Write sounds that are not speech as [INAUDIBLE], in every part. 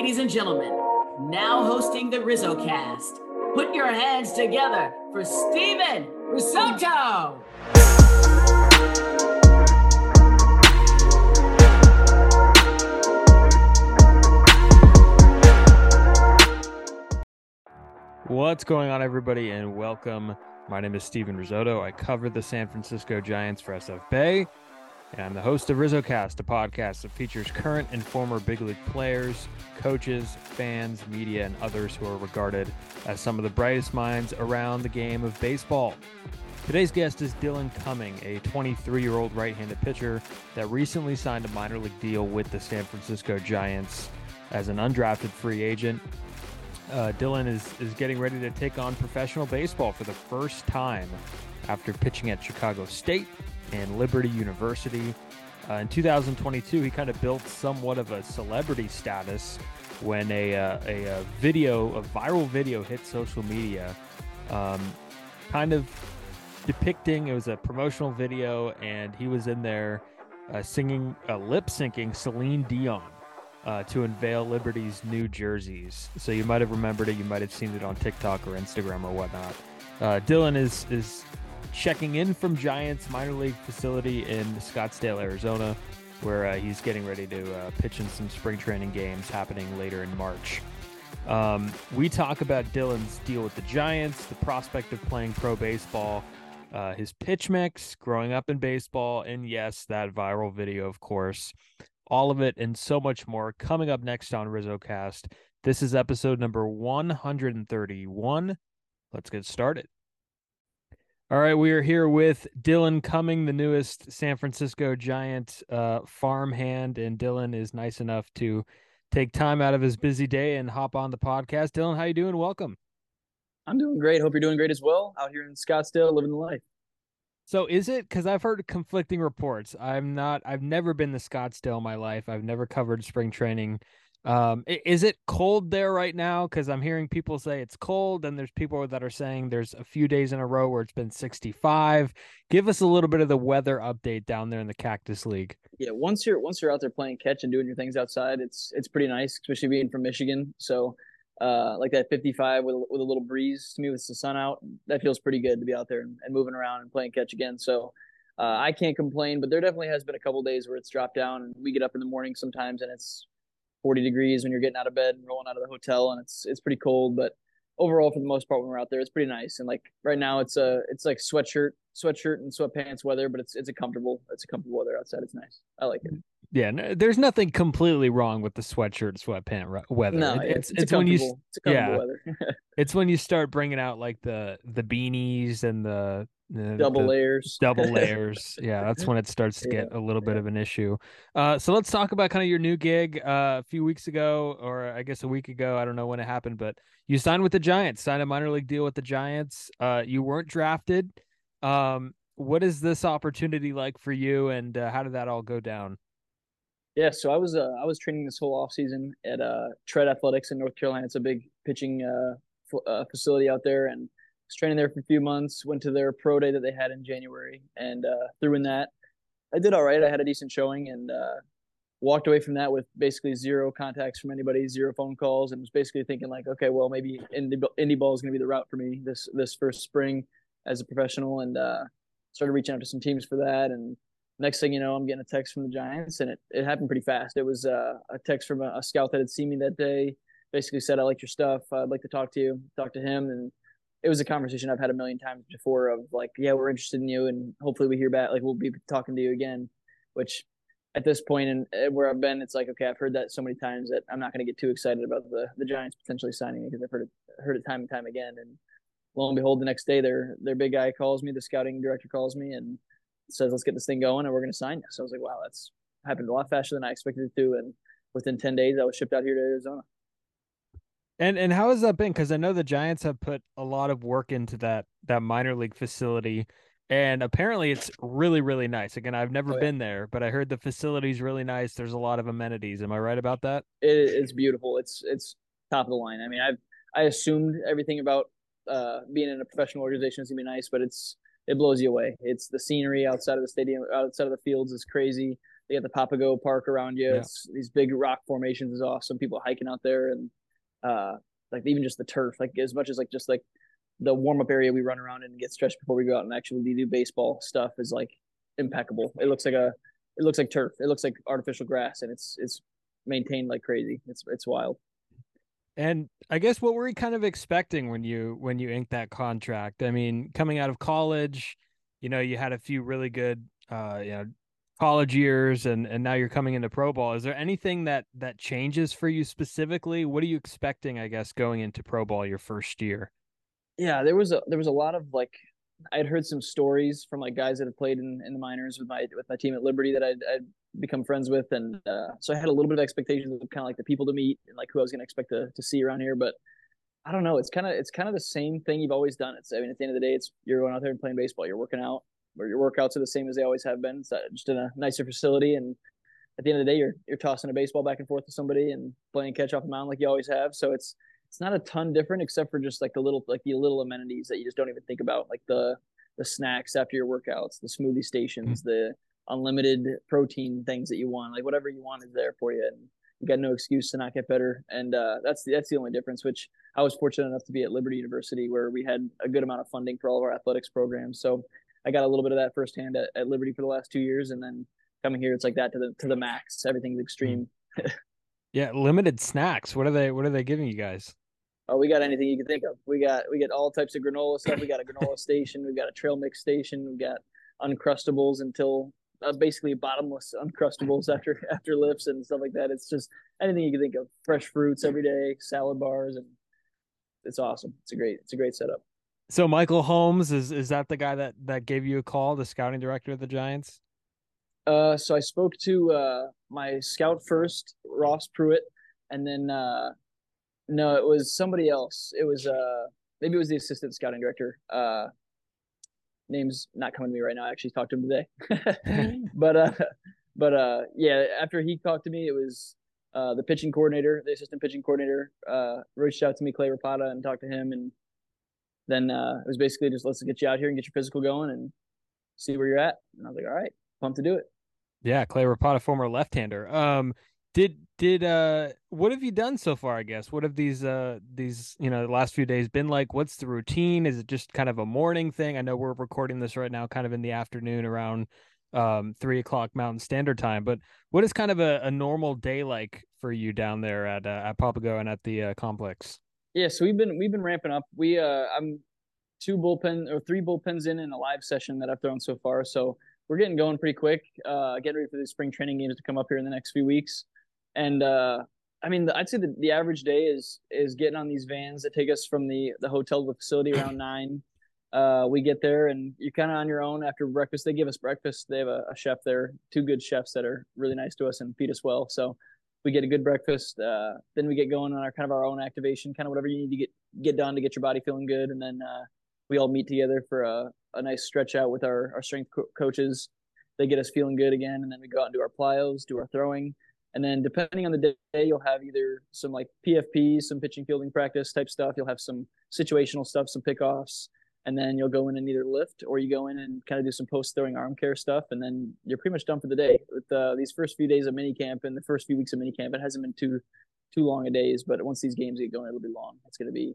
ladies and gentlemen, now hosting the Rizzo cast, put your hands together for Steven Risotto. What's going on, everybody, and welcome. My name is Steven Risotto. I cover the San Francisco Giants for SF Bay, and I'm the host of RizzoCast, a podcast that features current and former big league players, coaches, fans, media, and others who are regarded as some of the brightest minds around the game of baseball. Today's guest is Dylan Cumming, a 23 year old right handed pitcher that recently signed a minor league deal with the San Francisco Giants as an undrafted free agent uh, Dylan is is getting ready to take on professional baseball for the first time after pitching at Chicago State and Liberty University. Uh, in 2022, he kind of built somewhat of a celebrity status when a, uh, a, a, video, a viral video hit social media, um, kind of depicting it was a promotional video, and he was in there uh, singing, uh, lip syncing Celine Dion uh, to unveil Liberty's new jerseys. So you might have remembered it. You might have seen it on TikTok or Instagram or whatnot. Uh, Dylan is is checking in from Giants minor league facility in Scottsdale, Arizona, where uh, he's getting ready to uh, pitch in some spring training games happening later in March. Um, we talk about Dylan's deal with the Giants, the prospect of playing pro baseball, uh, his pitch mix, growing up in baseball, and yes, that viral video, of course all of it and so much more coming up next on RizzoCast. This is episode number 131. Let's get started. All right, we are here with Dylan Cumming, the newest San Francisco Giant uh, farmhand, and Dylan is nice enough to take time out of his busy day and hop on the podcast. Dylan, how you doing? Welcome. I'm doing great. Hope you're doing great as well. Out here in Scottsdale, living the life. So is it because I've heard conflicting reports? I'm not. I've never been to Scottsdale in my life. I've never covered spring training. Um, is it cold there right now? Because I'm hearing people say it's cold, and there's people that are saying there's a few days in a row where it's been 65. Give us a little bit of the weather update down there in the Cactus League. Yeah, once you're once you're out there playing catch and doing your things outside, it's it's pretty nice, especially being from Michigan. So uh, like that 55 with, with a little breeze to me with the sun out. That feels pretty good to be out there and, and moving around and playing catch again. So uh, I can't complain, but there definitely has been a couple days where it's dropped down and we get up in the morning sometimes and it's 40 degrees when you're getting out of bed and rolling out of the hotel and it's it's pretty cold. But overall, for the most part, when we're out there, it's pretty nice. And like right now, it's a it's like sweatshirt, sweatshirt and sweatpants weather, but it's it's a comfortable it's a comfortable weather outside. It's nice. I like it yeah, no, there's nothing completely wrong with the sweatshirt sweatpant weather. No, it, it's, it's, it's when you yeah, [LAUGHS] it's when you start bringing out like the the beanies and the, the double the layers, double [LAUGHS] layers. yeah, that's when it starts to get yeah, a little bit of an issue. Uh, so let's talk about kind of your new gig. Uh, a few weeks ago, or I guess a week ago, I don't know when it happened, but you signed with the Giants, signed a minor league deal with the Giants. Uh, you weren't drafted. Um, what is this opportunity like for you, and uh, how did that all go down? Yeah, so I was uh, I was training this whole off season at uh, Tread Athletics in North Carolina. It's a big pitching uh, f- uh, facility out there, and was training there for a few months. Went to their pro day that they had in January, and uh, threw in that. I did all right. I had a decent showing, and uh, walked away from that with basically zero contacts from anybody, zero phone calls, and was basically thinking like, okay, well maybe indie, indie ball is going to be the route for me this this first spring as a professional, and uh, started reaching out to some teams for that, and next thing you know, I'm getting a text from the Giants, and it, it happened pretty fast. It was uh, a text from a, a, scout that had seen me that day, basically said, I like your stuff. I'd like to talk to you, talk to him. And it was a conversation I've had a million times before of like, yeah, we're interested in you, and hopefully we hear back. Like, we'll be talking to you again, which at this point and eh, where I've been, it's like, okay, I've heard that so many times that I'm not going to get too excited about the, the Giants potentially signing because I've heard it, heard it time and time again. And lo and behold, the next day, their, their big guy calls me, the scouting director calls me, and says, let's get this thing going and we're going to sign you. So I was like, wow, that's happened a lot faster than I expected it to. And within 10 days, I was shipped out here to Arizona. And and how has that been? Because I know the Giants have put a lot of work into that that minor league facility, and apparently it's really really nice. Again, I've never oh, yeah. been there, but I heard the facility's really nice. There's a lot of amenities. Am I right about that? It, it's beautiful. It's it's top of the line. I mean, I've I assumed everything about uh, being in a professional organization is gonna be nice, but it's it blows you away. It's the scenery outside of the stadium, outside of the fields is crazy. They got the Papago Park around you. Yeah. It's these big rock formations is awesome. People hiking out there and uh like even just the turf, like as much as like just like the warm up area we run around and get stretched before we go out and actually do baseball stuff is like impeccable. It looks like a it looks like turf. It looks like artificial grass and it's it's maintained like crazy. It's it's wild. And I guess what were you kind of expecting when you when you inked that contract? I mean, coming out of college, you know, you had a few really good uh you know college years and and now you're coming into pro ball. Is there anything that that changes for you specifically? What are you expecting, I guess, going into pro ball your first year? Yeah, there was a there was a lot of like I had heard some stories from like guys that had played in, in the minors with my with my team at Liberty that I'd, I'd become friends with, and uh, so I had a little bit of expectations of kind of like the people to meet and like who I was going to expect to to see around here. But I don't know. It's kind of it's kind of the same thing you've always done. It's I mean at the end of the day, it's you're going out there and playing baseball. You're working out, or your workouts are the same as they always have been. It's uh, just in a nicer facility, and at the end of the day, you're you're tossing a baseball back and forth to somebody and playing catch off the mound like you always have. So it's it's not a ton different except for just like the little like the little amenities that you just don't even think about, like the the snacks after your workouts, the smoothie stations, the unlimited protein things that you want, like whatever you want is there for you, and you got no excuse to not get better. And uh, that's the, that's the only difference. Which I was fortunate enough to be at Liberty University, where we had a good amount of funding for all of our athletics programs. So I got a little bit of that firsthand at, at Liberty for the last two years, and then coming here, it's like that to the to the max. Everything's extreme. Yeah, limited snacks. What are they what are they giving you guys? Oh, we got anything you can think of. We got we get all types of granola stuff. We got a granola [LAUGHS] station. We've got a trail mix station. We've got uncrustables until uh, basically bottomless uncrustables [LAUGHS] after after lifts and stuff like that. It's just anything you can think of. Fresh fruits every day, salad bars, and it's awesome. It's a great it's a great setup. So Michael Holmes is is that the guy that that gave you a call, the scouting director of the Giants? Uh, so I spoke to uh my scout first, Ross Pruitt, and then uh no, it was somebody else. It was uh maybe it was the assistant scouting director. Uh name's not coming to me right now. I actually talked to him today. [LAUGHS] [LAUGHS] but uh but uh yeah, after he talked to me, it was uh the pitching coordinator, the assistant pitching coordinator, uh reached out to me, Clay Rapada, and talked to him and then uh it was basically just let's get you out here and get your physical going and see where you're at. And I was like, all right, pumped to do it. Yeah, Clay Rapada, former left-hander. Um, did did uh, what have you done so far? I guess what have these uh these you know the last few days been like? What's the routine? Is it just kind of a morning thing? I know we're recording this right now, kind of in the afternoon around um three o'clock Mountain Standard Time. But what is kind of a, a normal day like for you down there at uh, at Papago and at the uh, complex? Yeah, so we've been we've been ramping up. We uh I'm two bullpen or three bullpens in in a live session that I've thrown so far. So we're getting going pretty quick. Uh, getting ready for the spring training games to come up here in the next few weeks. And uh, I mean, I'd say the, the average day is is getting on these vans that take us from the the hotel to the facility around [CLEARS THROAT] nine. Uh, we get there and you're kind of on your own after breakfast. They give us breakfast. They have a, a, chef there, two good chefs that are really nice to us and feed us well. So we get a good breakfast. Uh, then we get going on our kind of our own activation, kind of whatever you need to get get done to get your body feeling good. And then uh, we all meet together for a, a nice stretch out with our, our strength co- coaches. They get us feeling good again. And then we go out and do our plyos, do our throwing. And then depending on the day, you'll have either some like PFP, some pitching fielding practice type stuff. You'll have some situational stuff, some pickoffs, and then you'll go in and either lift or you go in and kind of do some post throwing arm care stuff, and then you're pretty much done for the day. With uh, these first few days of mini camp and the first few weeks of mini camp, it hasn't been too too long a days, but once these games get going, it'll be long. It's going to be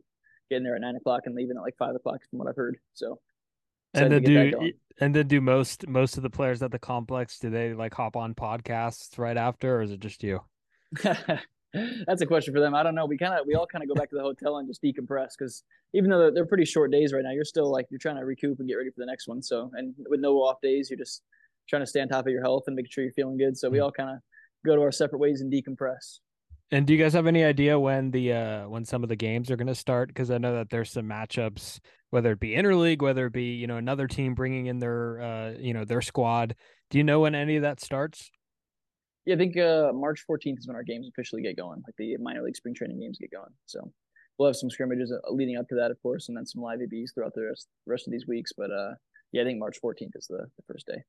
getting there at nine o'clock and leaving at like five o'clock, from what I've heard. So and then do and then do most most of the players at the complex do they like hop on podcasts right after or is it just you [LAUGHS] that's a question for them. I don't know. We kind of we all kind of go back to the hotel and just decompress because even though they're, they're, pretty short days right now you're still like you're trying to recoup and get ready for the next one. So and with no off days you're just trying to stay on top of your health and make sure you're feeling good. So we all kind of go to our separate ways and decompress. And do you guys have any idea when the uh when some of the games are going to start? Because i know that there's some matchups whether it be interleague, whether it be you know another team bringing in their uh, you know their squad. Do you know when any of that starts? Yeah, I think uh, March 14th is when our games officially get going, like the minor league spring training games get going. So we'll have some scrimmages uh, leading up to that, of course, and then some live ABs throughout the rest, rest of these weeks. But uh, yeah, I think March 14th is the, the first day.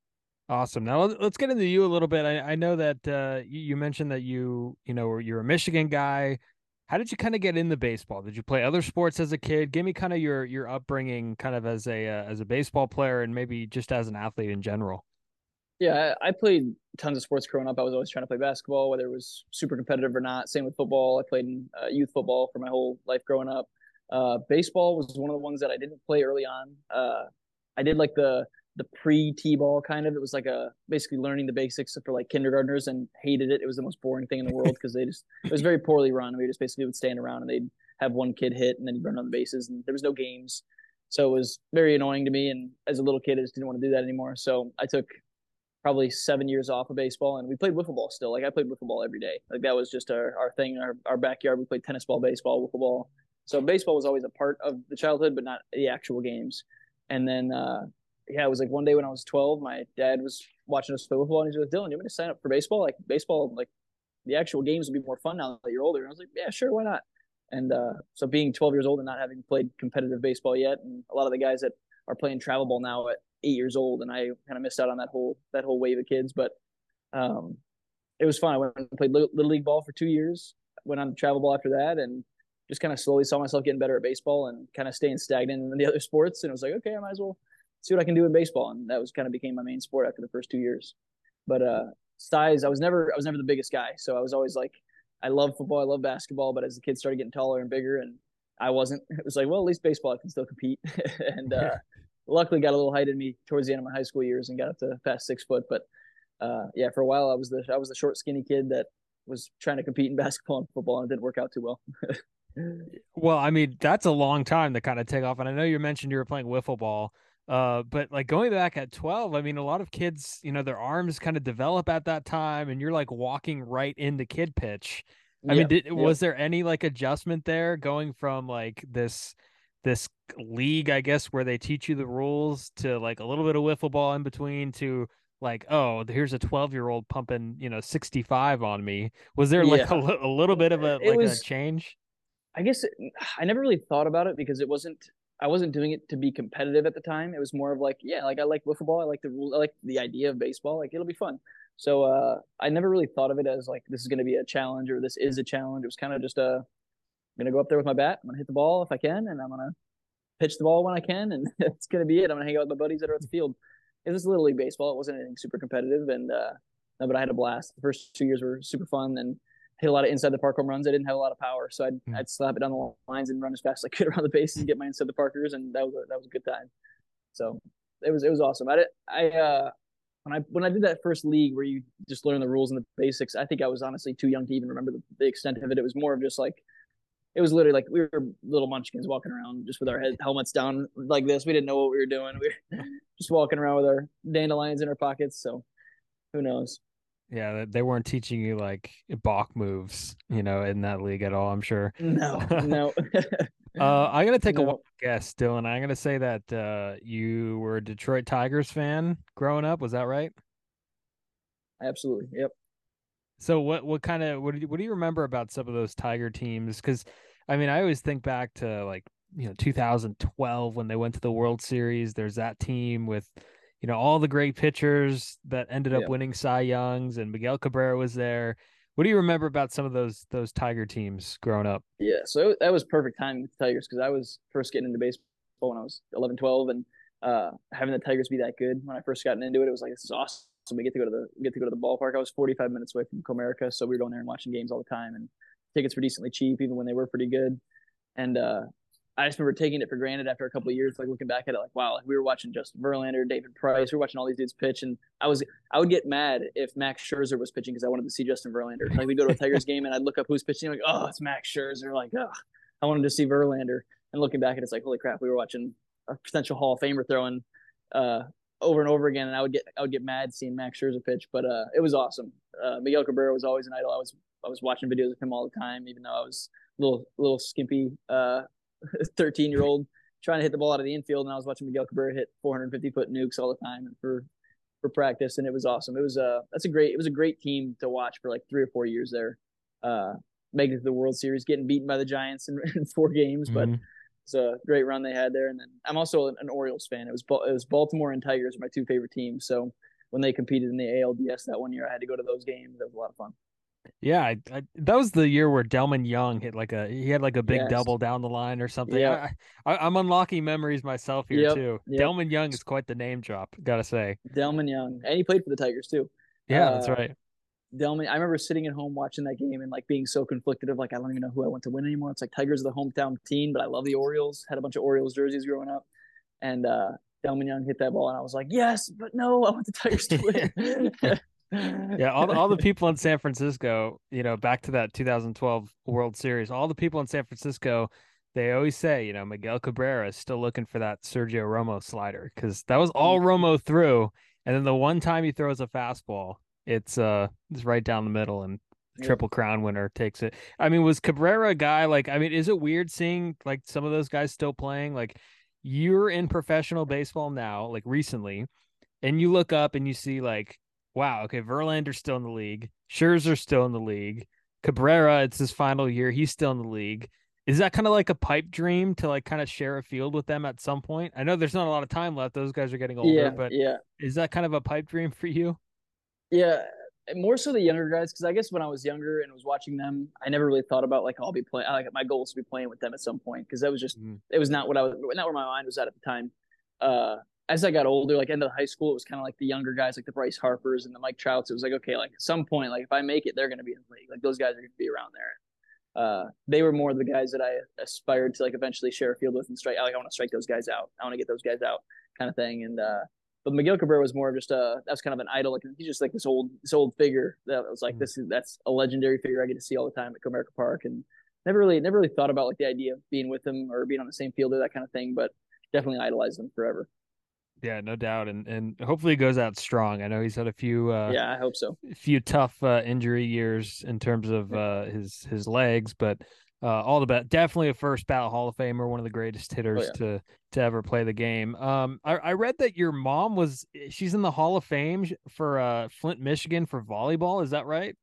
Awesome. Now let's get into you a little bit. I, I know that uh, you mentioned that you you know you're a Michigan guy. How did you kind of get into baseball? Did you play other sports as a kid? Give me kind of your your upbringing, kind of as a uh, as a baseball player, and maybe just as an athlete in general. Yeah, I, played tons of sports growing up. I was always trying to play basketball, whether it was super competitive or not. Same with football. I played in uh, youth football for my whole life growing up. Uh, baseball was one of the ones that I didn't play early on. Uh, I did like the the pre t-ball kind of. It was like a basically learning the basics for like kindergartners and hated it. It was the most boring thing in the world because they just it was very poorly run. We just basically would stand around and they'd have one kid hit and then run on the bases and there was no games. So it was very annoying to me. And as a little kid, I just didn't want to do that anymore. So I took probably seven years off of baseball and we played wiffle ball still. Like I played wiffle ball every day. Like that was just our, our thing, our, our backyard. We played tennis ball, baseball, wiffle ball. So baseball was always a part of the childhood, but not the actual games. And then uh, yeah, it was like one day when I was 12, my dad was watching us play football and he's like, Dylan, you want me to sign up for baseball? Like baseball, like the actual games would be more fun now that you're older. And I was like, yeah, sure, why not? And uh, so being 12 years old and not having played competitive baseball yet, and a lot of the guys that are playing travel ball now at eight years old, and I kind of missed out on that whole that whole wave of kids. But um, it was fun. I went and played little, league ball for two years. Went on travel ball after that, and just kind of slowly saw myself getting better at baseball and kind of staying stagnant in the [LAUGHS] other sports. And it was like, okay, I might as well see what I can do in baseball. And that was kind of became my main sport after the first two years. But uh, size, I was never I was never the biggest guy, so I was always like, I love football, I love basketball, but as the kids started getting taller and bigger, and I wasn't, [LAUGHS] it was like, well, at least baseball I can still compete. [LAUGHS] and uh, luckily, got a little height in me towards the end of my high school years and got up to past six foot. But uh, yeah, for a while, I was the I was the short, skinny kid that was trying to compete in [LAUGHS] basketball and football, and it didn't work out too well. [LAUGHS] well, I mean, that's a long time to kind of take off. And I know you mentioned you were playing wiffle ball. Uh, but like going back at 12, I mean, a lot of kids, you know, their arms kind of develop at that time, and you're like walking right into kid pitch. I mean, did, was there any like adjustment there going from like this this league, I guess, where they teach you the rules to like a little bit of wiffle ball in between to like, oh, here's a 12 year old pumping, you know, 65 on me. Was there like yeah. a, a, little bit of a like was, a change? I guess it, I never really thought about it because it wasn't I wasn't doing it to be competitive at the time. It was more of like, yeah, like I like wiffle ball. I like the rule. I like the idea of baseball. Like it'll be fun. So uh, I never really thought of it as like this is going to be a challenge or this is a challenge. It was kind of just a I'm gonna go up there with my bat. I'm gonna hit the ball if I can, and I'm gonna pitch the ball when I can, and [LAUGHS] it's gonna be it. I'm gonna hang out with my buddies that are at the field. It was little league baseball. It wasn't anything super competitive, and uh, no, but I had a blast. The first two years were super fun, and hit a lot of inside the park home runs. I didn't have a lot of power, so I'd mm-hmm. I'd slap it down the lines and run as fast as I could [LAUGHS] around the bases and get my inside the parkers, and that was a, that was a good time. So it was it was awesome. I did, I uh when I when I did that first league where you just learn the rules and the basics, I think I was honestly too young to even remember the, the extent of it. It was more of just like it was literally like we were little munchkins walking around just with our head helmets down like this. We didn't know what we were doing. We were [LAUGHS] just walking around with our dandelions in our pockets. So who knows? Yeah, they weren't teaching you like balk moves, you know, in that league at all. I'm sure. No, no. [LAUGHS] [LAUGHS] uh, I'm gonna take no. a guess, Dylan. I'm gonna say that uh, you were a Detroit Tigers fan growing up. Was that right? Absolutely. Yep. So what what kind of what do you, what do you remember about some of those Tiger teams? Because I mean, I always think back to like you know 2012 when they went to the World Series. There's that team with you know all the great pitchers that ended up yeah. winning Cy Youngs, and Miguel Cabrera was there. What do you remember about some of those those Tiger teams growing up? Yeah, so that was perfect timing with the Tigers because I was first getting into baseball when I was 11, 12, and uh, having the Tigers be that good when I first gotten into it, it was like this is awesome. We get to go to the get to go to the ballpark. I was 45 minutes away from Comerica, so we were going there and watching games all the time, and tickets were decently cheap even when they were pretty good. And uh, I just remember taking it for granted after a couple of years, like looking back at it, like wow, like we were watching Justin Verlander, David Price, we were watching all these dudes pitch, and I was I would get mad if Max Scherzer was pitching because I wanted to see Justin Verlander. Like we'd go to a Tigers game and I'd look up who's pitching, like oh, it's Max Scherzer, like oh, I wanted to see Verlander. And looking back at it, it's like holy crap, we were watching a potential Hall of Famer throwing uh, over and over again, and I would get I would get mad seeing Max Scherzer pitch, but uh, it was awesome. Uh, Miguel Cabrera was always an idol. I was I was watching videos of him all the time, even though I was a little little skimpy uh, [LAUGHS] 13 year old trying to hit the ball out of the infield, and I was watching Miguel Cabrera hit 450 foot nukes all the time for for practice, and it was awesome. It was a uh, that's a great it was a great team to watch for like three or four years there, uh, making it to the World Series, getting beaten by the Giants in, [LAUGHS] in four games, mm-hmm. but it's a great run they had there. And then I'm also an, Orioles fan. It was it was Baltimore and Tigers, my two favorite teams. So when they competed in the ALDS that one year, I had to go to those games. That was a lot of fun. Yeah, I, I, that was the year where Delmon Young hit like a he had like a big Yes. double down the line or something. Yep. I, I'm unlocking memories myself here Yep, too. yep. Delmon Young is quite the name drop, gotta say. Delmon Young, and he played for the Tigers too. Yeah, that's Uh, right. Delmon, I remember sitting at home watching that game and like being so conflicted of like I don't even know who I want to win anymore. It's like Tigers are the hometown team, but I love the Orioles. Had a bunch of Orioles jerseys growing up, and uh Delmon Young hit that ball, and I was like, yes, but no, I want the Tigers to win. [LAUGHS] [LAUGHS] [LAUGHS] Yeah, all the, all the people in San Francisco, you know, back to that 2012 World Series, all the people in San Francisco, they always say, you know, Miguel Cabrera is still looking for that Sergio Romo slider because that was all Romo threw, and then the one time he throws a fastball, it's uh, it's right down the middle, and Yeah. Triple Crown winner takes it. I mean, was Cabrera a guy like? I mean, is it weird seeing like some of those guys still playing? Like, you're in professional baseball now, like recently, and you look up and you see like, wow, okay, Verlander's still in the league, Scherzer's still in the league, Cabrera, it's his final year, he's still in the league. Is that kind of like a pipe dream to like kind of share a field with them at some point? I know there's not a lot of time left; those guys are getting older, yeah, but yeah, is that kind of a pipe dream for you? yeah. More so the younger guys, because I guess when I was younger and was watching them, I never really thought about like I'll be playing. Like my goal is to be playing with them at some point, because that was just Mhm. it was not what I was not where my mind was at at the time. Uh, as I got older, like end of high school, it was kind of like the younger guys, like the Bryce Harpers and the Mike Trouts. It was like okay, like at some point, like if I make it, they're going to be in the league. Like those guys are going to be around there. Uh, they were more the guys that I aspired to like eventually share a field with and strike. Like I want to strike those guys out. I want to get those guys out, kind of thing. And uh, but Miguel Cabrera was more of just a that's kind of an idol. Like he's just like this old this old figure that was like Mhm. this is that's a legendary figure I get to see all the time at Comerica Park and never really never really thought about like the idea of being with him or being on the same field or that kind of thing. But definitely idolized him forever. Yeah, no doubt, and and hopefully he goes out strong. I know he's had a few uh, yeah, I hope so. few tough uh, injury years in terms of uh, his his legs, but uh, all the best. Definitely a first ballot Hall of Famer, one of the greatest hitters yeah. to to ever play the game. Um, I, I read that your mom was she's in the Hall of Fame for uh, Flint, Michigan for volleyball. Is that right?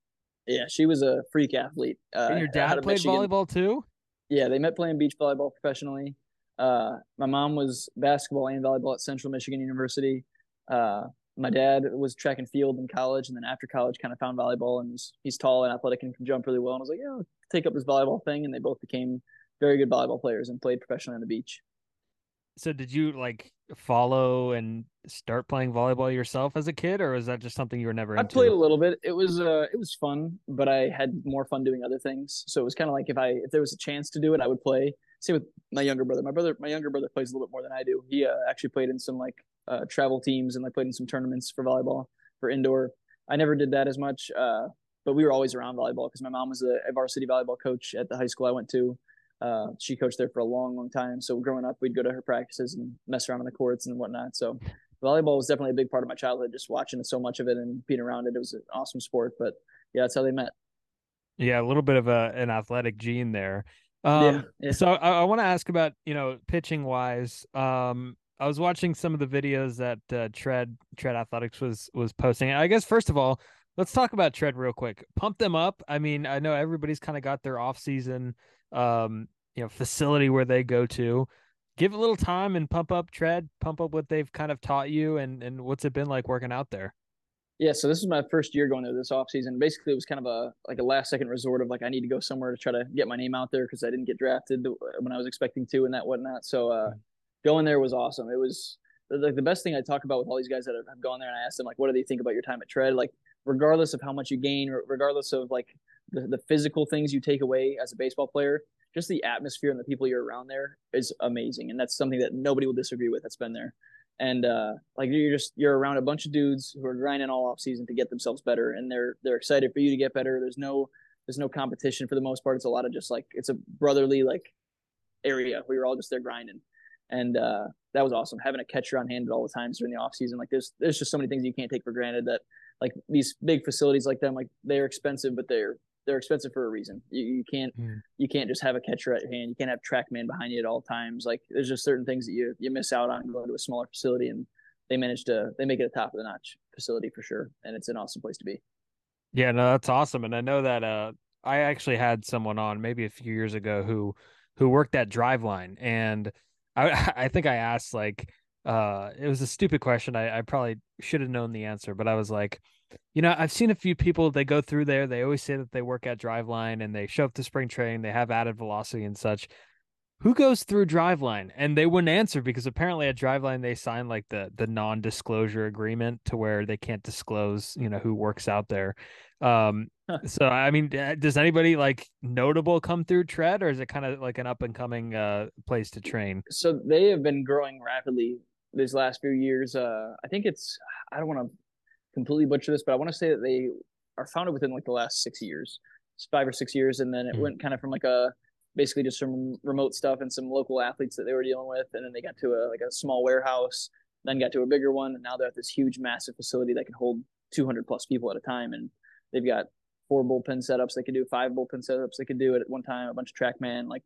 Yeah, she was a freak athlete. Uh, and your dad played Michigan. volleyball too. Yeah, they met playing beach volleyball professionally. Uh, my mom was basketball and volleyball at Central Michigan University. Uh, my dad was track and field in college, and then after college, kind of found volleyball and was, he's tall and athletic and can jump really well. And I was like, yeah, take up this volleyball thing, and they both became very good volleyball players and played professionally on the beach. So did you like follow and start playing volleyball yourself as a kid, or was that just something you were never I played a little bit. It was uh, it was fun, but I had more fun doing other things. So it was kind of like if I if there was a chance to do it, I would play. Same with my younger brother. My brother, my younger brother plays a little bit more than I do. He uh, actually played in some like uh, travel teams and like played in some tournaments for volleyball for indoor. I never did that as much, uh, but we were always around volleyball because my mom was a, a varsity volleyball coach at the high school I went to. Uh, she coached there for a long, long time. So growing up, we'd go to her practices and mess around on the courts and whatnot. So volleyball was definitely a big part of my childhood. Just watching so much of it and being around it, it was an awesome sport. But yeah, that's how they met. Yeah, a little bit of a an athletic gene there. Yeah, Um, yeah. So I, I want to ask about you know pitching wise. Um, I was watching some of the videos that uh, Tread Tread Athletics was was posting. I guess first of all, let's talk about Tread real quick. Pump them up. I mean, I know everybody's kind of got their off season, um, you know, facility where they go to. Give a little time and pump up Tread. Pump up what they've kind of taught you, and and what's it been like working out there. Yeah, so this is my first year going there this off season. Basically, it was kind of a like a last second resort of like I need to go somewhere to try to get my name out there because I didn't get drafted when I was expecting to and that whatnot. So uh, going there was awesome. It was like the best thing I talk about with all these guys that have, have gone there, and I asked them like, what do they think about your time at Tread? Like, regardless of how much you gain, regardless of like the, the physical things you take away as a baseball player, just the atmosphere and the people you're around there is amazing, and that's something that nobody will disagree with that's been there and uh like you're just you're around a bunch of dudes who are grinding all off season to get themselves better and they're they're excited for you to get better. There's no there's no competition for the most part. It's a lot of just like it's a brotherly like area. Where you're all just there grinding. And uh that was awesome. Having a catcher on hand at all the times during the off season like there's there's just so many things you can't take for granted that like these big facilities like them like they're expensive but they're they're expensive for a reason you, you can't Mm. you can't just have a catcher at your hand you can't have TrackMan behind you at all times like there's just certain things that you you miss out on going to a smaller facility and they manage to they make it a top of the notch facility for sure and it's an awesome place to be Yeah, no, that's awesome. And I know that uh I actually had someone on maybe a few years ago who who worked at Driveline and I [LAUGHS] I think I asked like uh, it was a stupid question. I, I probably should have known the answer, but I was like, you know, I've seen a few people they go through there. They always say that they work at Driveline and they show up to spring training. They have added velocity and such. Who goes through Driveline? And they wouldn't answer because apparently at Driveline they sign like the the non disclosure agreement to where they can't disclose, you know, who works out there. Um, so I mean, does anybody like notable come through Tread, or is it kind of like an up and coming uh place to train? So they have been growing rapidly these last few years. Uh, I think it's I don't want to completely butcher this, but I want to say that they are founded within like the last six years, five or six years, and then it mm-hmm. went kind of from like a basically just some remote stuff and some local athletes that they were dealing with, and then they got to a like a small warehouse, then got to a bigger one, and now they're at this huge, massive facility that can hold 200 plus people at a time, and they've got four bullpen setups they could do, five bullpen setups they could do it at one time, a bunch of TrackMan, like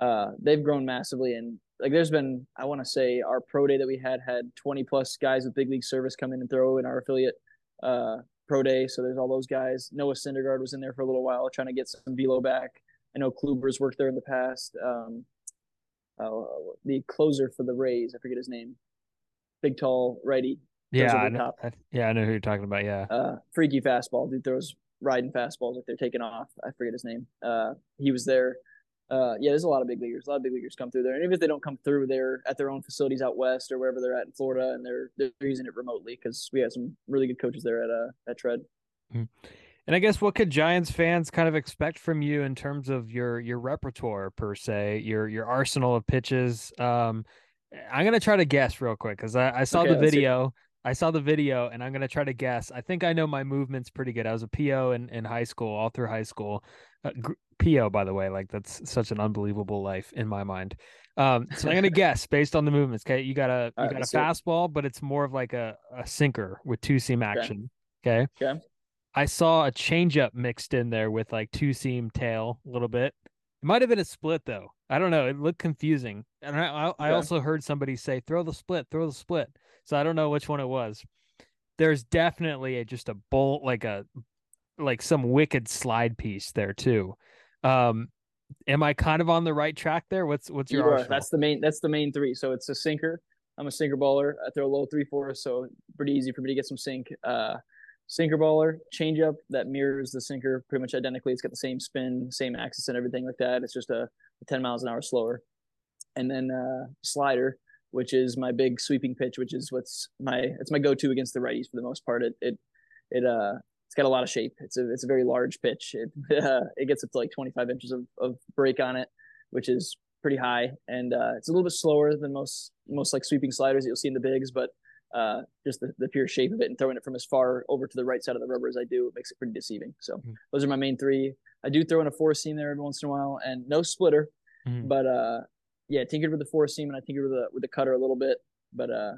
uh, they've grown massively and like there's been I want to say our pro day that we had had 20 plus guys with big league service come in and throw in our affiliate uh, pro day. So there's all those guys. Noah Syndergaard was in there for a little while trying to get some velo back. I know Kluber's worked there in the past. Um, uh, the closer for the Rays, I forget his name. Big tall righty. Yeah, I know, I, yeah, I know who you're talking about. Yeah, uh, freaky fastball. Dude throws riding fastballs like they're taking off. I forget his name. Uh, he was there uh, yeah, there's a lot of big leaguers. A lot of big leaguers come through there, and even if they don't come through, they're at their own facilities out west or wherever they're at in Florida, and they're they're using it remotely because we have some really good coaches there at uh at Tread. Mm-hmm. And I guess what could Giants fans kind of expect from you in terms of your your repertoire per se, your your arsenal of pitches? Um, I'm gonna try to guess real quick because I, I saw okay, the video. I saw the video and I'm gonna try to guess. I think I know my movements pretty good. I was a PO in, in high school, all through high school. Uh, PO, by the way, like that's such an unbelievable life in my mind. Um, so I'm gonna [LAUGHS] guess based on the movements. Okay, you got a you got a fastball, but it's more of like a, a sinker with two seam action. Okay. Okay. I saw a changeup mixed in there with like two seam tail a little bit. It might have been a split though. I don't know. It looked confusing. And I I, I also heard somebody say throw the split, throw the split. So I don't know which one it was. There's definitely a, just a bolt, like a like some wicked slide piece there too. Um, am I kind of on the right track there? What's what's your you That's the main. That's the main three. So it's a sinker. I'm a sinker baller. I throw a low three four, so pretty easy for me to get some sink. Uh, sinker baller, changeup that mirrors the sinker pretty much identically. It's got the same spin, same axis, and everything like that. It's just a, a 10 miles an hour slower. And then uh, slider, which is my big sweeping pitch, which is what's my it's my go-to against the righties for the most part. It it it uh it's got a lot of shape. It's a it's a very large pitch. It [LAUGHS] uh, it gets up to like 25 inches of, of break on it, which is pretty high, and uh, it's a little bit slower than most most like sweeping sliders that you'll see in the bigs, but uh, just the, the pure shape of it and throwing it from as far over to the right side of the rubber as I do, it makes it pretty deceiving. So mm-hmm. those are my main three. I do throw in a four seam there every once in a while, and no splitter, mm-hmm. but uh, yeah, tinkered with the four seam and I tinkered with the with the cutter a little bit. But uh,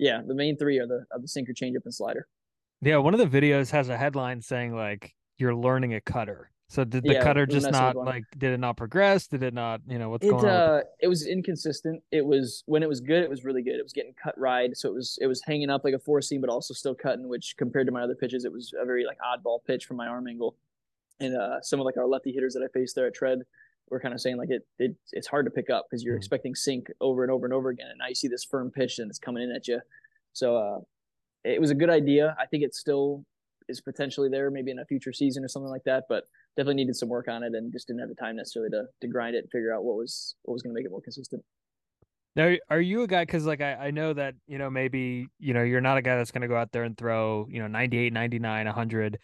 yeah, the main three are the are the sinker, changeup, and slider. Yeah, one of the videos has a headline saying like you're learning a cutter. So did the yeah, cutter just not like did it not progress? Did it not, you know, what's it, going on? Uh, it was inconsistent. It was when it was good, it was really good. It was getting cut ride, so it was it was hanging up like a four seam, but also still cutting. Which compared to my other pitches, it was a very like oddball pitch from my arm angle. And uh, some of like our lefty hitters that I faced there at Tread we're kind of saying like it, it it's hard to pick up because you're mm expecting sink over and over and over again, and now you see this firm pitch and it's coming in at you. So uh, it was a good idea. I think it still is potentially there, maybe in a future season or something like that, but definitely needed some work on it and just didn't have the time necessarily to to grind it and figure out what was what was going to make it more consistent. Now, are you a guy? Because like I, I know that you know maybe you know you're not a guy that's going to go out there and throw you know 98, 99, 100.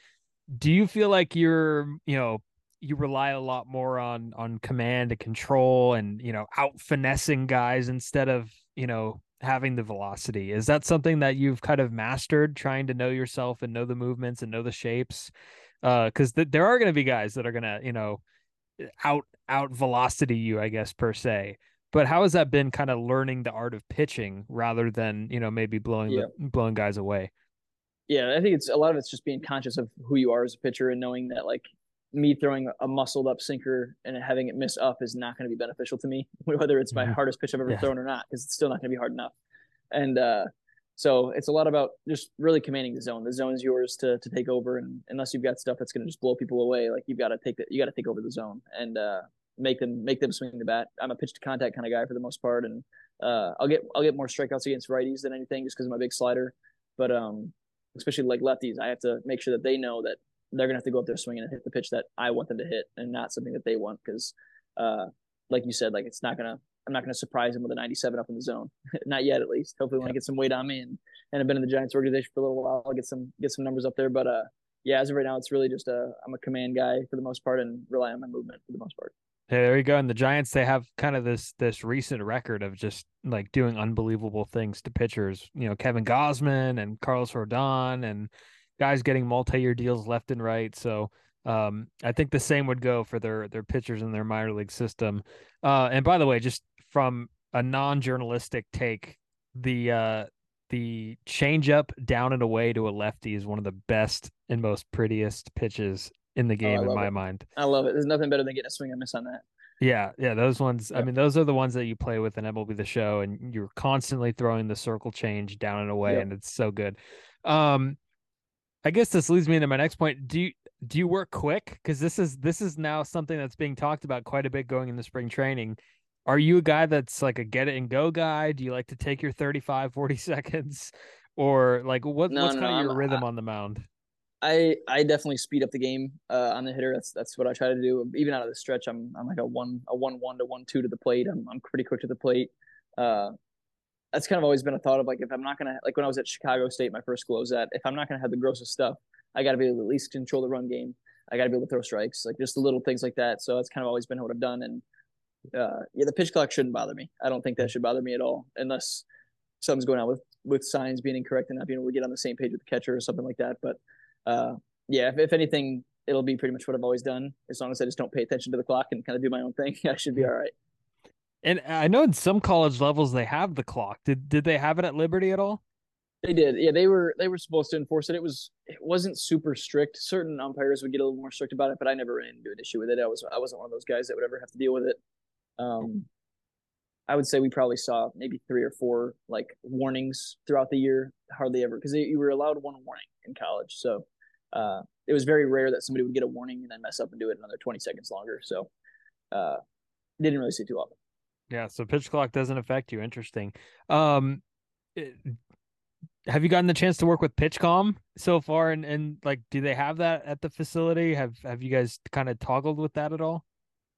Do you feel like you're you know you rely a lot more on on command and control and you know out finessing guys instead of you know having the velocity? Is that something that you've kind of mastered trying to know yourself and know the movements and know the shapes? Uh because th- there are going to be guys that are going to you know out out velocity you i guess per se. But how has that been kind of learning the art of pitching rather than you know maybe blowing yeah. the, blowing guys away? Yeah i think it's a lot of it's just being conscious of who you are as a pitcher and knowing that like me throwing a muscled up sinker and having it miss up is not going to be beneficial to me, [LAUGHS] whether it's my mm-hmm. hardest pitch I've ever yeah. thrown or not, because it's still not going to be hard enough. And uh, so it's a lot about just really commanding the zone. The zone is yours to to take over, and unless you've got stuff that's going to just blow people away, like you've got to take that, you got to take over the zone and uh, make them make them swing the bat. I'm a pitch to contact kind of guy for the most part, and uh, I'll get I'll get more strikeouts against righties than anything just because of my big slider. But um, especially like lefties, I have to make sure that they know that they're gonna have to go up there swinging and hit the pitch that I want them to hit, and not something that they want. Because, uh, like you said, like it's not gonna I'm not gonna surprise them with a 97 up in the zone, [LAUGHS] not yet at least. Hopefully, when I get some weight on me and and I've been in the Giants organization for a little while, I'll get some get some numbers up there. But uh, yeah, as of right now, it's really just a I'm a command guy for the most part and rely on my movement for the most part. Hey, there you go. And the Giants, they have kind of this this recent record of just like doing unbelievable things to pitchers. You know, Kevin Gausman and Carlos Rodon and guys getting multi-year deals left and right. So um, I think the same would go for their their pitchers in their minor league system. Uh, and by the way, just from a non-journalistic take, the uh, the changeup down and away to a lefty is one of the best and most prettiest pitches in the oh, game oh, in my it. mind. I love it. There's nothing better than getting a swing and miss on that. Yeah, yeah, those ones. I mean, those are the ones that you play with in MLB the Show, and you're constantly throwing the circle change down and away, yep. and it's so good. Um, I guess this leads me into my next point. Do you do you work quick? Because this is this is now something that's being talked about quite a bit going into spring training. Are you a guy that's like a get it and go guy? Do you like to take your 35, 40 [LAUGHS] seconds? Or like what, no, what's no, kind no, of your I'm, rhythm I, on the mound? I I definitely speed up the game uh, on the hitter. That's that's what I try to do. Even out of the stretch, I'm I'm like a one a one one to one two to the plate. I'm I'm pretty quick to the plate. Uh, that's kind of always been a thought of like if I'm not gonna like when I was at Chicago State, my first school was at if I'm not gonna have the grossest stuff, I got to be able to at least control the run game. I got to be able to throw strikes, like just the little things like that. So that's kind of always been what I've done. And uh, yeah, the pitch clock shouldn't bother me. I don't think that should bother me at all, unless something's going on with with signs being incorrect and not being able to get on the same page with the catcher or something like that. But uh, yeah, if, if anything, it'll be pretty much what I've always done. As long as I just don't pay attention to the clock and kind of do my own thing, [LAUGHS] I should be all right. And I know in some college levels they have the clock. Did did they have it at Liberty at all? They did. Yeah, they were they were supposed to enforce it. It was it wasn't super strict. Certain umpires would get a little more strict about it, but I never ran into an issue with it. I was I wasn't one of those guys that would ever have to deal with it. Um, I would say we probably saw maybe three or four like warnings throughout the year. Hardly ever because you were allowed one warning in college, so uh, it was very rare that somebody would get a warning and then mess up and do it another 20 seconds longer. So, uh, didn't really see too often. Yeah. So pitch clock doesn't affect you. Interesting. Um, it, have you gotten the chance to work with PitchCom so far? And, and like, do they have that at the facility? Have, have you guys kind of toggled with that at all?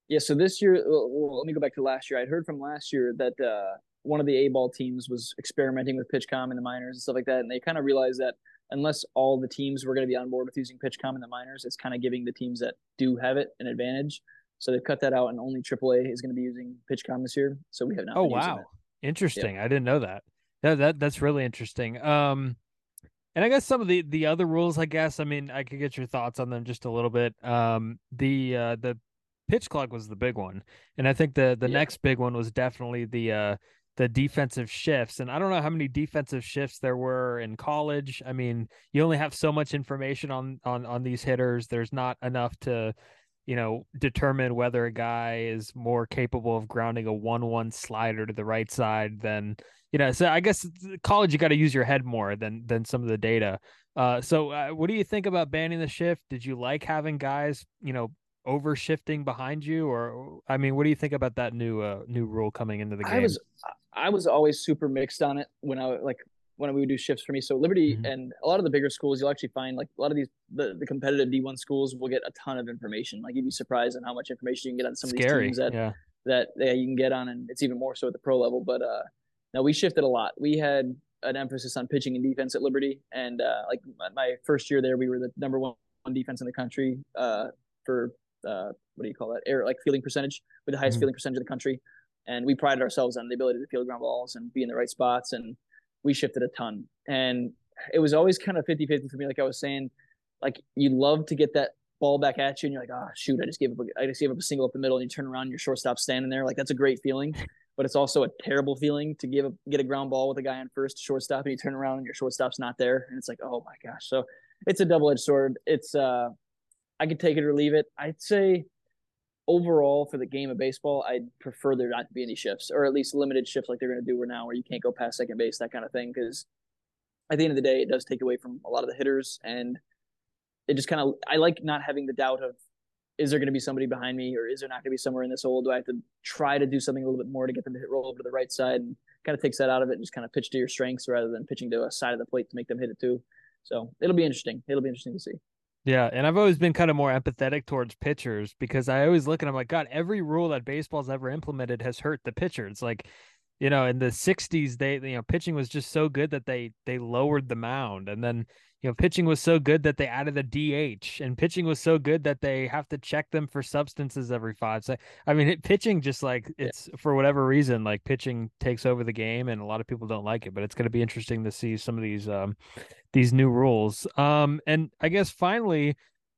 Yeah. So this year, well, let me go back to last year. I'd heard from last year that, uh, one of the A ball teams was experimenting with PitchCom in the minors and stuff like that. And they kind of realized that unless all the teams were going to be on board with using PitchCom in the minors, it's kind of giving the teams that do have it an advantage. So they've cut that out, and only AAA is going to be using PitchCom this year. So we have not. Oh wow, interesting! I didn't know that. That that that's really interesting. Um, and I guess some of the the other rules, I guess, I mean, I could get your thoughts on them just a little bit. Um, the uh, the pitch clock was the big one, and I think the the yeah. next big one was definitely the uh the defensive shifts. And I don't know how many defensive shifts there were in college. I mean, you only have so much information on on on these hitters. There's not enough to, you know, determine whether a guy is more capable of grounding a one-one slider to the right side than you know. So I guess college you got to use your head more than than some of the data. Uh, so uh, what do you think about banning the shift? Did you like having guys, you know, over shifting behind you or i mean what do you think about that new uh new rule coming into the game i was i was always super mixed on it when i like when we would do shifts for me so liberty mm-hmm. and a lot of the bigger schools you'll actually find like a lot of these the, the competitive d1 schools will get a ton of information like you'd be surprised on how much information you can get on some Scary. of these teams that yeah. that yeah, you can get on and it's even more so at the pro level but uh now we shifted a lot we had an emphasis on pitching and defense at liberty and uh like my first year there we were the number one defense in the country uh for uh, what do you call that? Air like fielding percentage with the highest mm-hmm. fielding percentage of the country, and we prided ourselves on the ability to field ground balls and be in the right spots, and we shifted a ton. And it was always kind of 50-50 for me. Like I was saying, like you love to get that ball back at you, and you're like, oh shoot, I just gave up, a, I just gave up a single up the middle, and you turn around, and your shortstop standing there. Like that's a great feeling. [LAUGHS] But it's also a terrible feeling to give a, get a ground ball with a guy on first shortstop, and you turn around and your shortstop's not there, and it's like, oh my gosh. So it's a double edged sword. It's uh, I could take it or leave it. I'd say overall for the game of baseball, I'd prefer there not to be any shifts, or at least limited shifts like they're going to do right now, where you can't go past second base, that kind of thing. Because at the end of the day, it does take away from a lot of the hitters, and it just kind of I like not having the doubt of is there going to be somebody behind me, or is there not going to be somewhere in this hole? Do I have to try to do something a little bit more to get them to hit roll over to the right side? And kind of takes that out of it and just kind of pitch to your strengths rather than pitching to a side of the plate to make them hit it too. So it'll be interesting. It'll be interesting to see. Yeah, and I've always been kind of more empathetic towards pitchers because I always look at them like, God, every rule that baseball's ever implemented has hurt the pitcher. It's like, you know, in the '60s, they you know pitching was just so good that they they lowered the mound, and then you know, pitching was so good that they added a DH, and pitching was so good that they have to check them for substances every five. So, I mean, it, pitching just like it's yeah. for whatever reason, like pitching takes over the game, and a lot of people don't like it. But it's going to be interesting to see some of these um these new rules. Um, and I guess finally,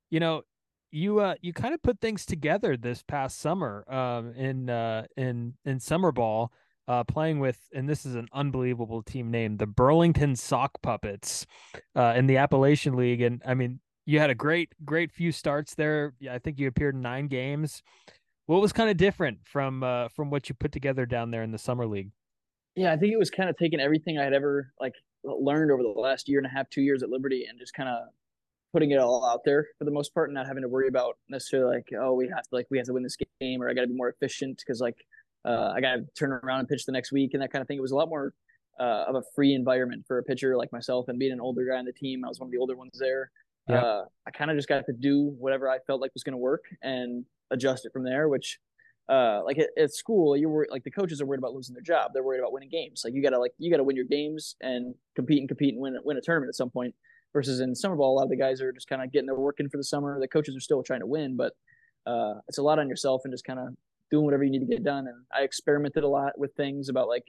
you know, you uh you kind of put things together this past summer um in uh in in summer ball uh, playing with, and this is an unbelievable team name, the Burlington Sock Puppets uh, in the Appalachian League. And I mean, you had a great, great few starts there. I think you appeared in nine games. What was kind of different from uh, from what you put together down there in the summer league? Yeah, I think it was kind of taking everything I had ever like learned over the last year and a half, two years at Liberty, and just kind of putting it all out there for the most part, and not having to worry about necessarily like, oh, we have to like we have to win this game, or I got to be more efficient because like uh, I got to turn around and pitch the next week and that kind of thing. It was a lot more uh, of a free environment for a pitcher like myself and being an older guy on the team. I was one of the older ones there. Yeah. Uh, I kind of just got to do whatever I felt like was going to work and adjust it from there. Which, uh, like at, at school, you were like the coaches are worried about losing their job. They're worried about winning games. Like you gotta like you gotta win your games and compete and compete and win win a tournament at some point. Versus in summer ball, a lot of the guys are just kind of getting their work in for the summer. The coaches are still trying to win, but uh, it's a lot on yourself and just kind of doing whatever you need to get done. And I experimented a lot with things about like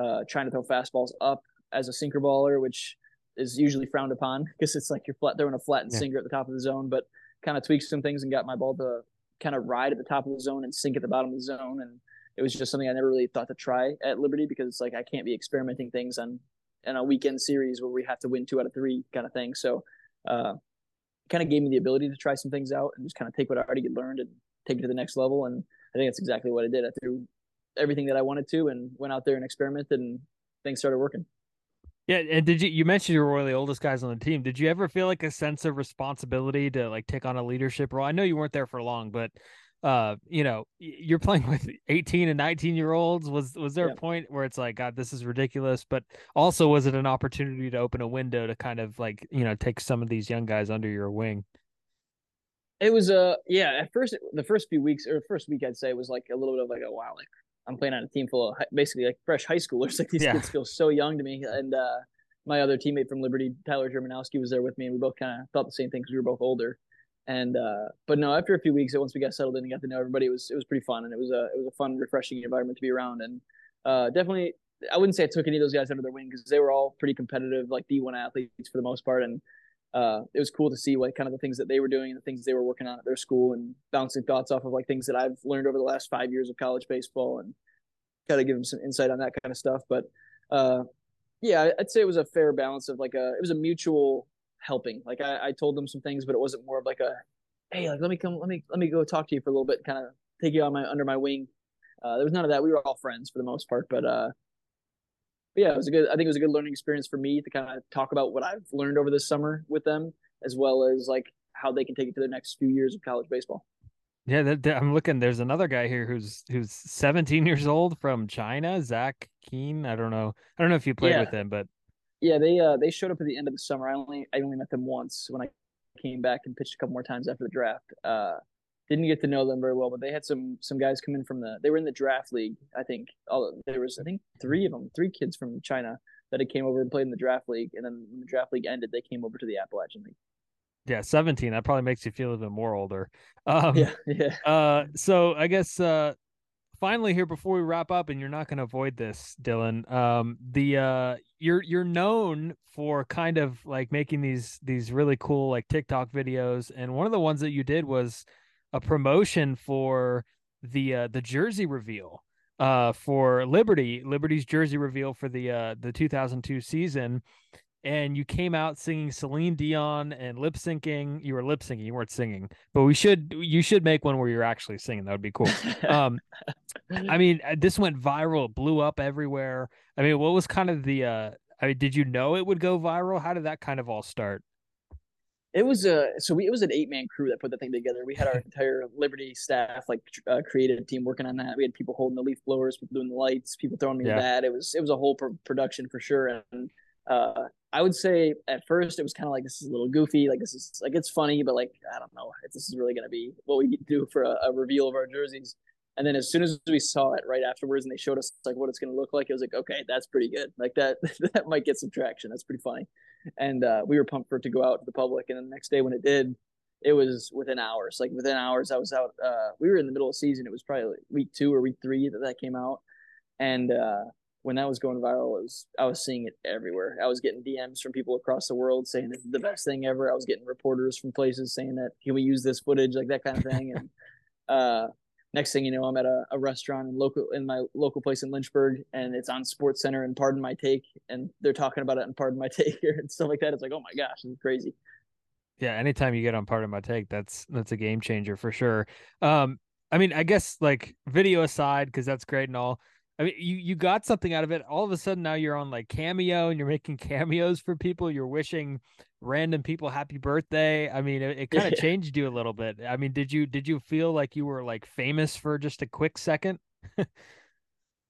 uh, trying to throw fastballs up as a sinker baller, which is usually frowned upon [LAUGHS] because it's like you're flat throwing a flattened yeah. sinker at the top of the zone. But kind of tweaked some things and got my ball to kind of ride at the top of the zone and sink at the bottom of the zone. And it was just something I never really thought to try at Liberty because it's like I can't be experimenting things on in a weekend series where we have to win two out of three kind of thing. So uh, kind of gave me the ability to try some things out and just kind of take what I already learned and take it to the next level. And I think that's exactly what I did. I threw everything that I wanted to and went out there and experimented, and things started working. Yeah, and did you you mentioned you were one of the oldest guys on the team? Did you ever feel like a sense of responsibility to like take on a leadership role? I know you weren't there for long, but uh, you know, you're playing [LAUGHS] with 18 and 19 year olds. Was was there yeah. a point where it's like, God, this is ridiculous? But also, was it an opportunity to open a window to kind of like you know take some of these young guys under your wing? It was a uh, yeah. At first, the first few weeks or first week, I'd say was like a little bit of like a wow, like I'm playing on a team full of basically like fresh high schoolers. [LAUGHS] Like these yeah. kids feel so young to me. And uh, my other teammate from Liberty, Tyler Germanowski, was there with me, and we both kind of thought the same thing because we were both older. And uh, but no, after a few weeks, once we got settled in and got to know everybody, it was it was pretty fun, and it was a it was a fun, refreshing environment to be around. And uh, definitely, I wouldn't say I took any of those guys under their wing because they were all pretty competitive, like D1 athletes for the most part, and uh, it was cool to see what kind of the things that they were doing and the things they were working on at their school and bouncing thoughts off of like things that I've learned over the last five years of college baseball and kind of give them some insight on that kind of stuff. But uh, yeah, I'd say it was a fair balance of like a it was a mutual helping. Like I, I told them some things, but it wasn't more of like a hey, like let me come, let me let me go talk to you for a little bit, kind of take you on my under my wing. Uh, there was none of that. We were all friends for the most part, but uh, but yeah, it was a good. I think it was a good learning experience for me to kind of talk about what I've learned over this summer with them, as well as like how they can take it to the next few years of college baseball. Yeah, that, that, I'm looking. There's another guy here who's who's 17 years old from China, Zach Keen. I don't know. I don't know if you played yeah. with him, but yeah, they uh they showed up at the end of the summer. I only I only met them once when I came back and pitched a couple more times after the draft. Uh, didn't get to know them very well, but they had some some guys come in from the they were in the draft league. I think all there was I think three of them, three kids from China that had came over and played in the draft league, and then when the draft league ended, they came over to the Appalachian League. Yeah, seventeen. That probably makes you feel even more older. Um, yeah, [LAUGHS] yeah. Uh, so I guess uh, finally here before we wrap up, and you're not going to avoid this, Dylan. Um, the uh, you're you're known for kind of like making these these really cool like TikTok videos, and one of the ones that you did was a promotion for the uh, the jersey reveal uh for Liberty, Liberty's jersey reveal for the uh the 2002 season and you came out singing Celine Dion and lip syncing. You were lip syncing, you weren't singing, but we should you should make one where you're actually singing. That would be cool. [LAUGHS] um, I mean, uh, this went viral, it blew up everywhere. I mean, what was kind of the? uh I mean, did you know it would go viral? How did that kind of all start? It was a so we it was an eight man crew that put the thing together. We had our [LAUGHS] entire Liberty staff, like uh, creative team, working on that. We had people holding the leaf blowers, people doing the lights, people throwing me yeah. the bat. It was it was a whole pro- production for sure. And uh, I would say at first it was kind of like this is a little goofy, like this is like it's funny, but like I don't know if this is really gonna be what we do for a, a reveal of our jerseys. And then as soon as we saw it right afterwards and they showed us like what it's going to look like, it was like, okay, that's pretty good. Like that, [LAUGHS] that might get some traction. That's pretty funny. And uh, we were pumped for it to go out to the public. And then the next day when it did, it was within hours. Like within hours, I was out. Uh, we were in the middle of season. It was probably like week two or week three that that came out. And uh, when that was going viral, was I was seeing it everywhere. I was getting DMs from people across the world saying is the best thing ever. I was getting reporters from places saying that can we use this footage, like that kind of thing. And [LAUGHS] uh, next thing you know, I'm at a, a restaurant in local in my local place in Lynchburg, and it's on SportsCenter and Pardon My Take, and they're talking about it and Pardon My [LAUGHS] Take here and stuff like that. It's like, oh my gosh, it's crazy. Yeah, anytime you get on Pardon My Take, that's that's a game changer for sure. Um, I mean, I guess like video aside, because that's great and all. I mean, you you got something out of it. All of a sudden, now you're on like Cameo and you're making [LAUGHS] cameos for people. You're wishing random people happy birthday. I mean, it, it kind of yeah. changed you a little bit. I mean, did you did you feel like you were like famous for just a quick second? [LAUGHS]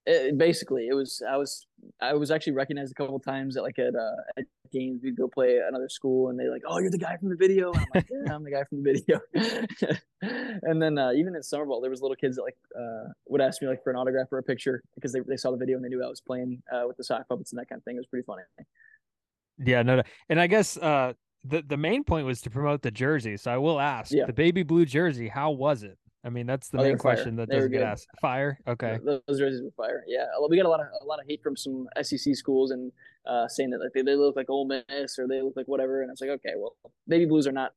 it, basically, it was I was I was actually recognized a couple times at like at uh, at games. We'd go play another school, and they like, "Oh, you're the guy from the video." And I'm like, "Yeah, I'm the guy from the video." [LAUGHS] and then uh, even at Summer Ball, there was little kids that like uh, would ask me like for an autograph or a picture because they they saw the video and they knew I was playing uh, with the sock puppets and that kind of thing. It was pretty funny. Yeah, no, no. and I guess uh, the the main point was to promote the jersey. So I will ask yeah. the baby blue jersey. How was it? I mean, that's the oh, main question that they doesn't get asked. Fire, okay. Those jerseys were fire. Yeah, we got a lot of a lot of hate from some SEC schools and uh, saying that like they, they look like Ole Miss or they look like whatever, and it's like okay, well, baby blues are not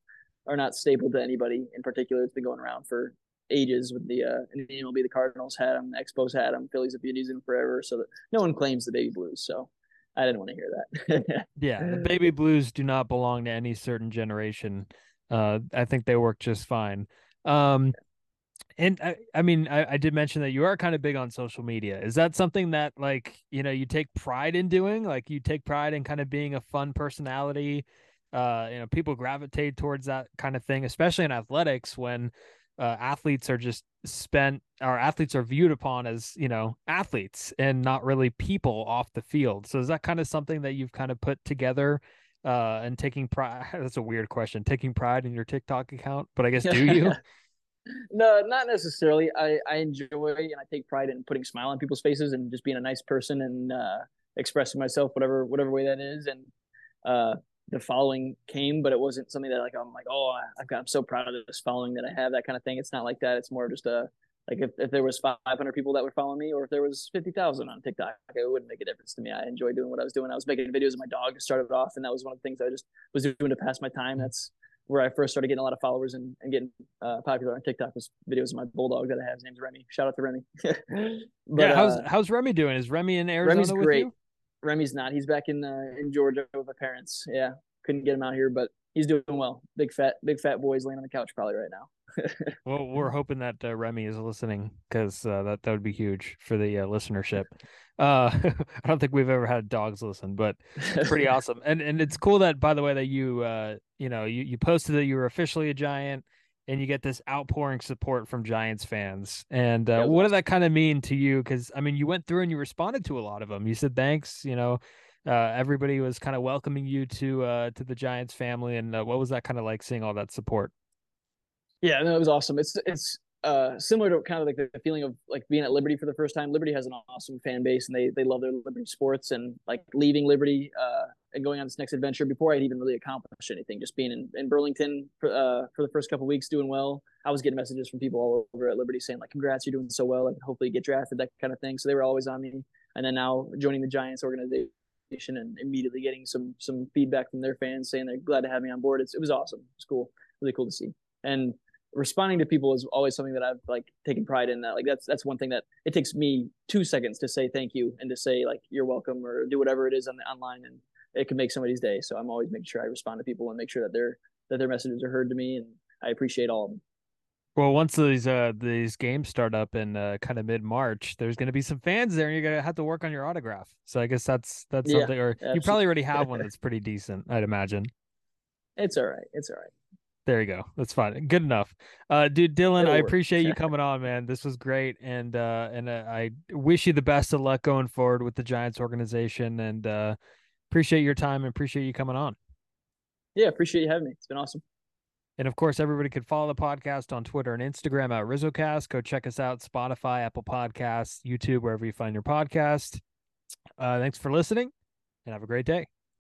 are not staple to anybody in particular. It's been going around for ages with the uh, and the MLB, the Cardinals had them, the Expos had them, Phillies have been using them forever, so that no one claims the baby blues. So I didn't want to hear that. [LAUGHS] yeah, the baby blues do not belong to any certain generation. Uh, I think they work just fine. Um, and I, I mean, I, I did mention that you are kind of big on social media. Is that something that like you know you take pride in doing? Like you take pride in kind of being a fun personality. Uh, you know, people gravitate towards that kind of thing, especially in athletics when uh, athletes are just spent our athletes are viewed upon as you know athletes and not really people off the field so is that kind of something that you've kind of put together uh and taking pride [LAUGHS] that's a weird question taking pride in your tiktok account but i guess do you [LAUGHS] no not necessarily i i enjoy and i take pride in putting a smile on people's faces and just being a nice person and uh expressing myself whatever whatever way that is and uh the following came, but it wasn't something that like I'm like, oh, I've got, I'm so proud of this following that I have, that kind of thing. It's not like that. It's more just a like if, if there was 500 people that would follow me, or if there was 50,000 on TikTok, it wouldn't make a difference to me. I enjoy doing what I was doing. I was making videos of my dog started off, and that was one of the things I just was doing to pass my time. That's where I first started getting a lot of followers and, and getting uh, popular on TikTok was videos of my bulldog that I have. His name's Remy. Shout out to Remy. [LAUGHS] but, yeah, how's uh, how's Remy doing? Is Remy in Arizona? Remy's great. You? Remy's not. He's back in uh, in Georgia with my parents. Yeah, couldn't get him out here, but he's doing well. Big fat, big fat boys laying on the couch probably right now. [LAUGHS] well, we're hoping that uh, Remy is listening because uh, that that would be huge for the uh, listenership. Uh, [LAUGHS] I don't think we've ever had dogs listen, but pretty [LAUGHS] awesome. And and it's cool that by the way that you uh you know you you posted that you were officially a giant and you get this outpouring support from Giants fans. And uh, what did that kind of mean to you? Because I mean, you went through and you responded to a lot of them. You said thanks, you know, uh, everybody was kind of welcoming you to uh, to the Giants family, and uh, what was that kind of like seeing all that support? Yeah, no, it was awesome. It's it's uh, similar to kind of like the, feeling of like being at Liberty for the first time. Liberty has an awesome fan base, and they they love their Liberty sports. And like leaving Liberty uh, and going on this next adventure before I'd even really accomplished anything, just being in, in Burlington for uh, for the first couple weeks, doing well. I was getting messages from people all over at Liberty saying like, "Congrats, you're doing so well, and hopefully you get drafted," that kind of thing. So they were always on me. And then now joining the Giants organization and immediately getting some some feedback from their fans saying they're glad to have me on board. It's, it was awesome. It's cool, really cool to see. And responding to people is always something that I've like taken pride in. That like that's that's one thing that it takes me two seconds to say thank you and to say like you're welcome or do whatever it is on the online, and it can make somebody's day. So I'm always making sure I respond to people and make sure that their that their messages are heard to me, and I appreciate all of them. Well, once these uh these games start up in uh, kind of mid March, there's going to be some fans there, and you're gonna have to work on your autograph. So I guess that's that's yeah, something, or absolutely. you probably already have one [LAUGHS] that's pretty decent, I'd imagine. It's all right. It's all right. There you go. That's fine. Good enough. Uh, dude, Dylan, I appreciate you [LAUGHS] coming on, man. This was great, and uh, and uh, I wish you the best of luck going forward with the Giants organization, and uh, appreciate your time and appreciate you coming on. Yeah, appreciate you having me. It's been awesome. And of course, everybody can follow the podcast on Twitter and Instagram at RizzoCast. Go check us out, Spotify, Apple Podcasts, YouTube, wherever you find your podcast. Uh, thanks for listening, and have a great day.